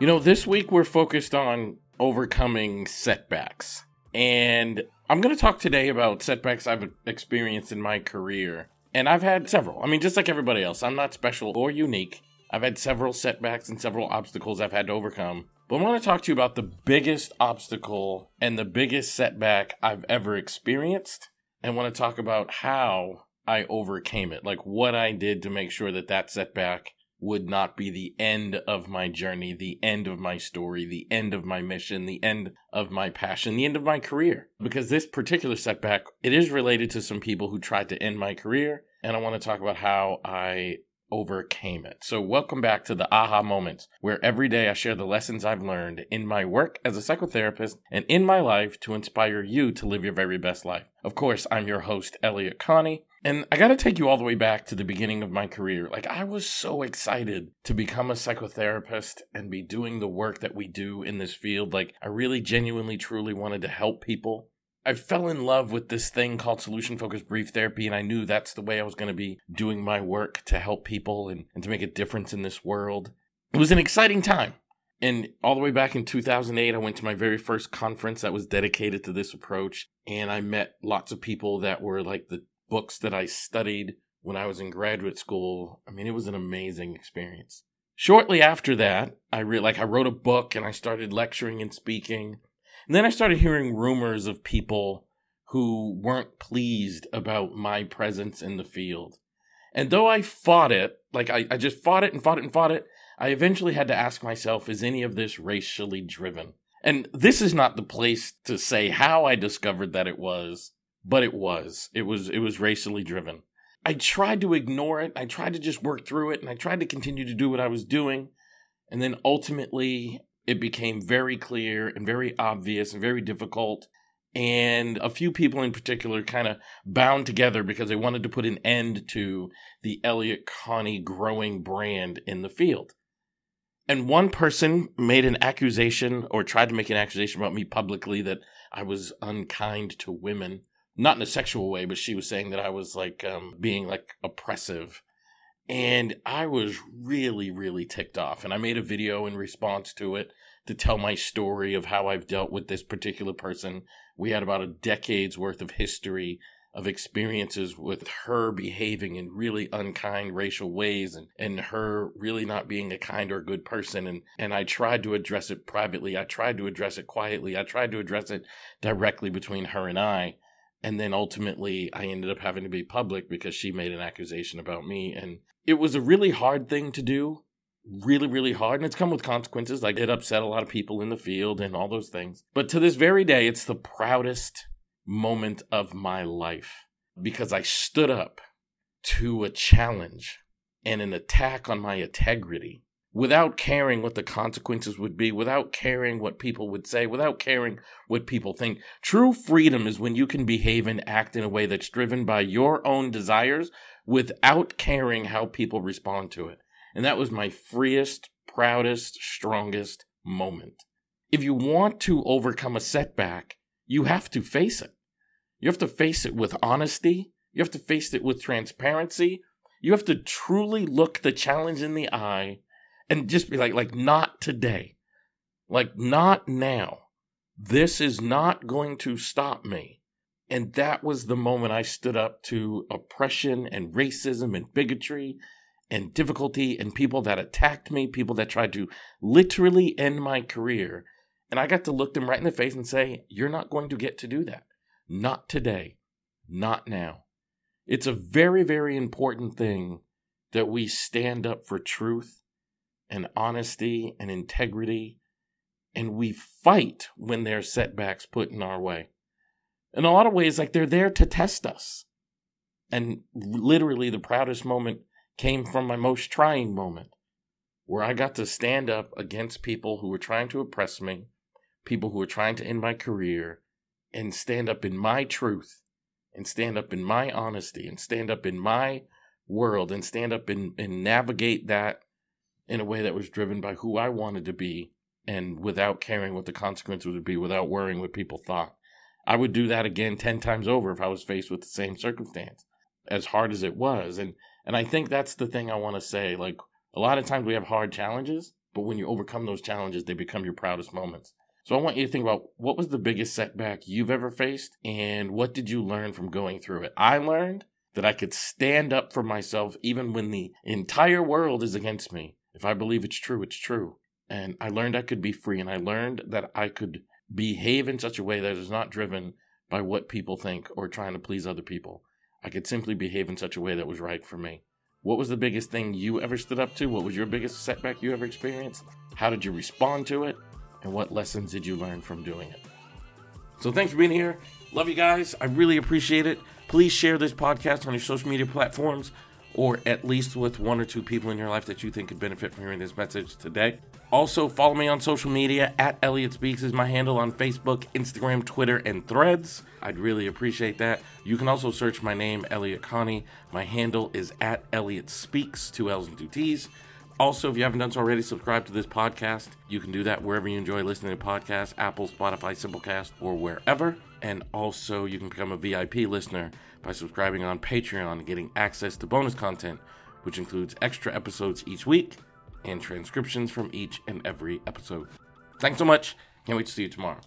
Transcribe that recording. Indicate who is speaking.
Speaker 1: You know, this week we're focused on overcoming setbacks. And I'm going to talk today about setbacks I've experienced in my career. And I've had several. I mean, just like everybody else, I'm not special or unique. I've had several setbacks and several obstacles I've had to overcome. But I want to talk to you about the biggest obstacle and the biggest setback I've ever experienced. And want to talk about how I overcame it, like what I did to make sure that that setback would not be the end of my journey, the end of my story, the end of my mission, the end of my passion, the end of my career. Because this particular setback, it is related to some people who tried to end my career, and I want to talk about how I overcame it. So, welcome back to the aha moments, where every day I share the lessons I've learned in my work as a psychotherapist and in my life to inspire you to live your very best life. Of course, I'm your host, Elliott Connie. And I got to take you all the way back to the beginning of my career. Like, I was so excited to become a psychotherapist and be doing the work that we do in this field. Like, I really genuinely, truly wanted to help people. I fell in love with this thing called solution focused brief therapy, and I knew that's the way I was going to be doing my work to help people and, and to make a difference in this world. It was an exciting time. And all the way back in 2008, I went to my very first conference that was dedicated to this approach. And I met lots of people that were like the books that I studied when I was in graduate school. I mean, it was an amazing experience. Shortly after that, I re- like I wrote a book and I started lecturing and speaking. And then I started hearing rumors of people who weren't pleased about my presence in the field. And though I fought it, like I, I just fought it and fought it and fought it, I eventually had to ask myself, is any of this racially driven? And this is not the place to say how I discovered that it was but it was. It was it was racially driven. I tried to ignore it. I tried to just work through it and I tried to continue to do what I was doing. And then ultimately it became very clear and very obvious and very difficult. And a few people in particular kind of bound together because they wanted to put an end to the Elliott Connie growing brand in the field. And one person made an accusation or tried to make an accusation about me publicly that I was unkind to women not in a sexual way, but she was saying that I was like um, being like oppressive. And I was really, really ticked off. And I made a video in response to it to tell my story of how I've dealt with this particular person. We had about a decade's worth of history of experiences with her behaving in really unkind racial ways and, and her really not being a kind or good person. And, and I tried to address it privately. I tried to address it quietly. I tried to address it directly between her and I and then ultimately I ended up having to be public because she made an accusation about me. And it was a really hard thing to do really really hard. And it's come with consequences. Like it upset a lot of people in the field and all those things. But to this very day it's the proudest moment of my life because I stood up to a challenge and an attack on my integrity without caring what the consequences would be, without caring what people would say, without caring what people think. True freedom is when you can behave and act in a way that's driven by your own desires without caring how people respond to it. And that was my freest, proudest, strongest moment. If you want to overcome a setback, you have to face it. You have to face it with honesty. You have to face it with transparency. You have to truly look the challenge in the eye and just be like, like, not today. Like, not now. This is not going to stop me. And that was the moment I stood up to oppression and racism and bigotry and difficulty and people that attacked me, people that tried to literally end my career. And I got to look them right in the face and say, You're not going to get to do that. Not today. Not now. It's a very, very important thing that we stand up for truth and honesty and integrity, and we fight when there's setbacks put in our way. In a lot of ways, like they're there to test us. And literally, the proudest moment came from my most trying moment, where I got to stand up against people who were trying to oppress me, people who were trying to end my career, and stand up in my truth, and stand up in my honesty, and stand up in my world, and stand up and, and navigate that in a way that was driven by who I wanted to be and without caring what the consequences would be, without worrying what people thought. I would do that again 10 times over if I was faced with the same circumstance, as hard as it was. And, and I think that's the thing I want to say. Like, a lot of times we have hard challenges, but when you overcome those challenges, they become your proudest moments. So I want you to think about what was the biggest setback you've ever faced and what did you learn from going through it? I learned that I could stand up for myself even when the entire world is against me. If I believe it's true, it's true. And I learned I could be free and I learned that I could behave in such a way that is not driven by what people think or trying to please other people. I could simply behave in such a way that was right for me. What was the biggest thing you ever stood up to? What was your biggest setback you ever experienced? How did you respond to it? And what lessons did you learn from doing it? So thanks for being here. Love you guys. I really appreciate it. Please share this podcast on your social media platforms or at least with one or two people in your life that you think could benefit from hearing this message today. Also, follow me on social media at Elliott Speaks is my handle on Facebook, Instagram, Twitter, and Threads. I'd really appreciate that. You can also search my name, Elliott Connie. My handle is at Elliott Speaks, two L's and two T's. Also, if you haven't done so already, subscribe to this podcast. You can do that wherever you enjoy listening to podcasts Apple, Spotify, Simplecast, or wherever. And also, you can become a VIP listener by subscribing on Patreon and getting access to bonus content, which includes extra episodes each week and transcriptions from each and every episode. Thanks so much. Can't wait to see you tomorrow.